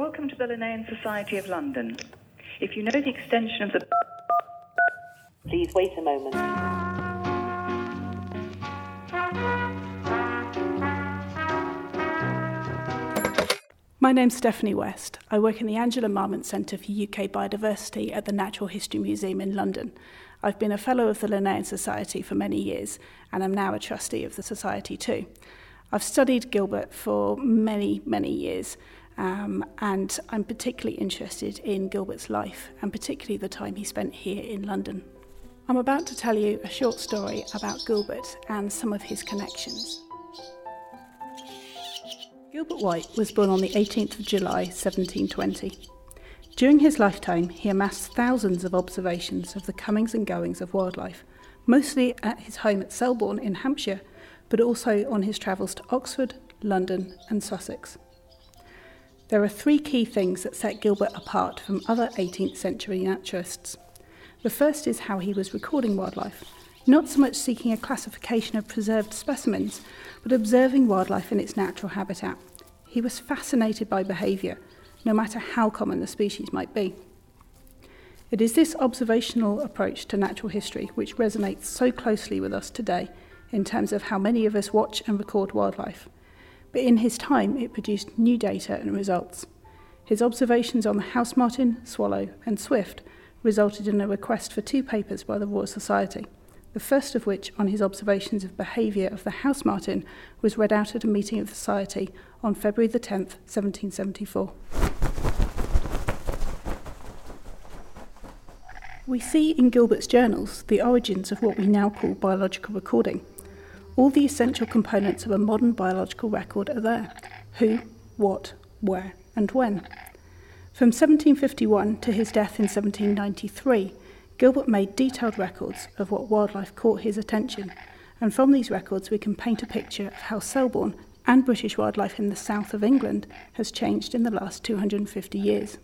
Welcome to the Linnean Society of London. If you know the extension of the. Please wait a moment. My name's Stephanie West. I work in the Angela Marmont Centre for UK Biodiversity at the Natural History Museum in London. I've been a Fellow of the Linnean Society for many years and am now a trustee of the Society too. I've studied Gilbert for many, many years um, and I'm particularly interested in Gilbert's life and particularly the time he spent here in London. I'm about to tell you a short story about Gilbert and some of his connections. Gilbert White was born on the 18th of July 1720. During his lifetime, he amassed thousands of observations of the comings and goings of wildlife, mostly at his home at Selborne in Hampshire, but also on his travels to Oxford, London, and Sussex. There are three key things that set Gilbert apart from other 18th century naturalists. The first is how he was recording wildlife, not so much seeking a classification of preserved specimens, but observing wildlife in its natural habitat. He was fascinated by behaviour, no matter how common the species might be. It is this observational approach to natural history which resonates so closely with us today in terms of how many of us watch and record wildlife. But in his time, it produced new data and results. His observations on the house martin, swallow, and swift resulted in a request for two papers by the Royal Society the first of which, on his observations of behaviour of the house martin, was read out at a meeting of the Society on February the 10th, 1774. We see in Gilbert's journals the origins of what we now call biological recording. All the essential components of a modern biological record are there who, what, where, and when. From 1751 to his death in 1793, Gilbert made detailed records of what wildlife caught his attention, and from these records we can paint a picture of how Selborne and British wildlife in the south of England has changed in the last 250 years.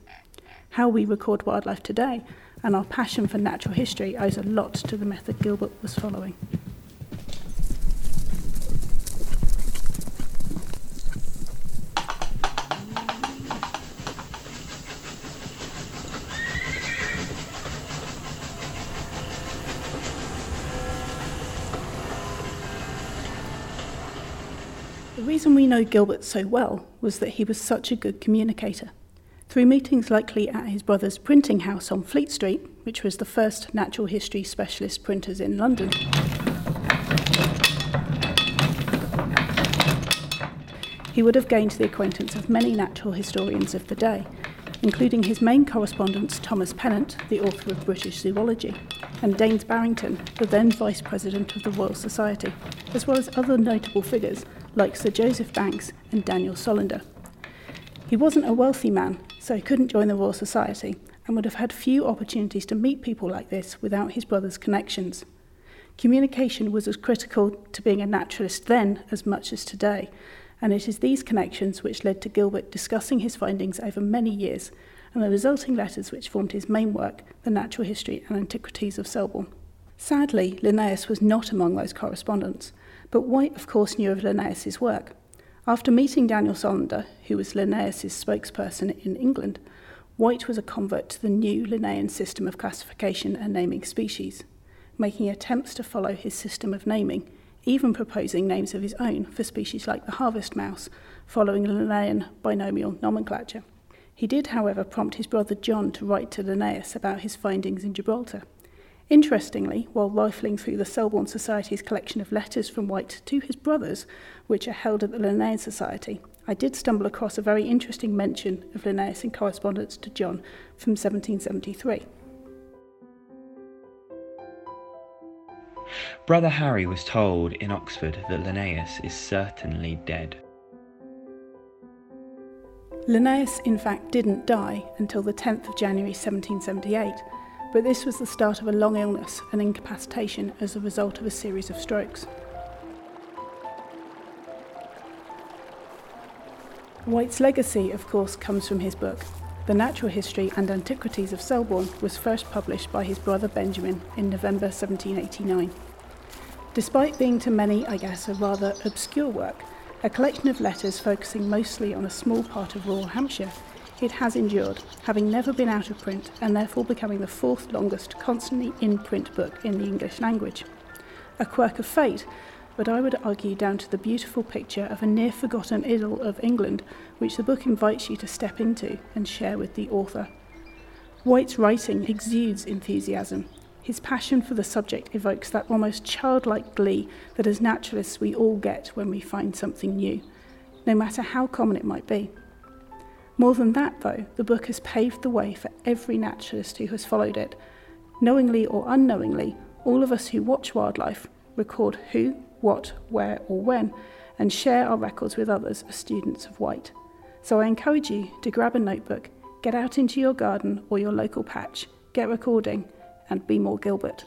How we record wildlife today and our passion for natural history owes a lot to the method Gilbert was following. The reason we know Gilbert so well was that he was such a good communicator. Through meetings likely at his brother's printing house on Fleet Street, which was the first natural history specialist printers in London, he would have gained the acquaintance of many natural historians of the day, including his main correspondents Thomas Pennant, the author of British Zoology, and Daines Barrington, the then Vice President of the Royal Society, as well as other notable figures like Sir Joseph Banks and Daniel Solander. He wasn't a wealthy man, so he couldn't join the Royal Society and would have had few opportunities to meet people like this without his brother's connections. Communication was as critical to being a naturalist then as much as today, and it is these connections which led to Gilbert discussing his findings over many years and the resulting letters which formed his main work, The Natural History and Antiquities of Selborne. Sadly, Linnaeus was not among those correspondents, but White, of course, knew of Linnaeus's work. After meeting Daniel Solander, who was Linnaeus's spokesperson in England, White was a convert to the new Linnaean system of classification and naming species, making attempts to follow his system of naming, even proposing names of his own for species like the harvest mouse, following Linnaean binomial nomenclature. He did, however, prompt his brother John to write to Linnaeus about his findings in Gibraltar. Interestingly, while rifling through the Selborne Society's collection of letters from White to his brothers, which are held at the Linnean Society, I did stumble across a very interesting mention of Linnaeus in correspondence to John from 1773. Brother Harry was told in Oxford that Linnaeus is certainly dead. Linnaeus, in fact, didn't die until the 10th of January 1778 but this was the start of a long illness and incapacitation as a result of a series of strokes. White's legacy, of course, comes from his book. The Natural History and Antiquities of Selborne was first published by his brother Benjamin in November 1789. Despite being to many, I guess, a rather obscure work, a collection of letters focusing mostly on a small part of rural Hampshire, it has endured, having never been out of print and therefore becoming the fourth longest constantly in print book in the English language. A quirk of fate, but I would argue down to the beautiful picture of a near forgotten idyll of England, which the book invites you to step into and share with the author. White's writing exudes enthusiasm. His passion for the subject evokes that almost childlike glee that as naturalists we all get when we find something new, no matter how common it might be. More than that, though, the book has paved the way for every naturalist who has followed it. Knowingly or unknowingly, all of us who watch wildlife record who, what, where, or when, and share our records with others as students of White. So I encourage you to grab a notebook, get out into your garden or your local patch, get recording, and be more Gilbert.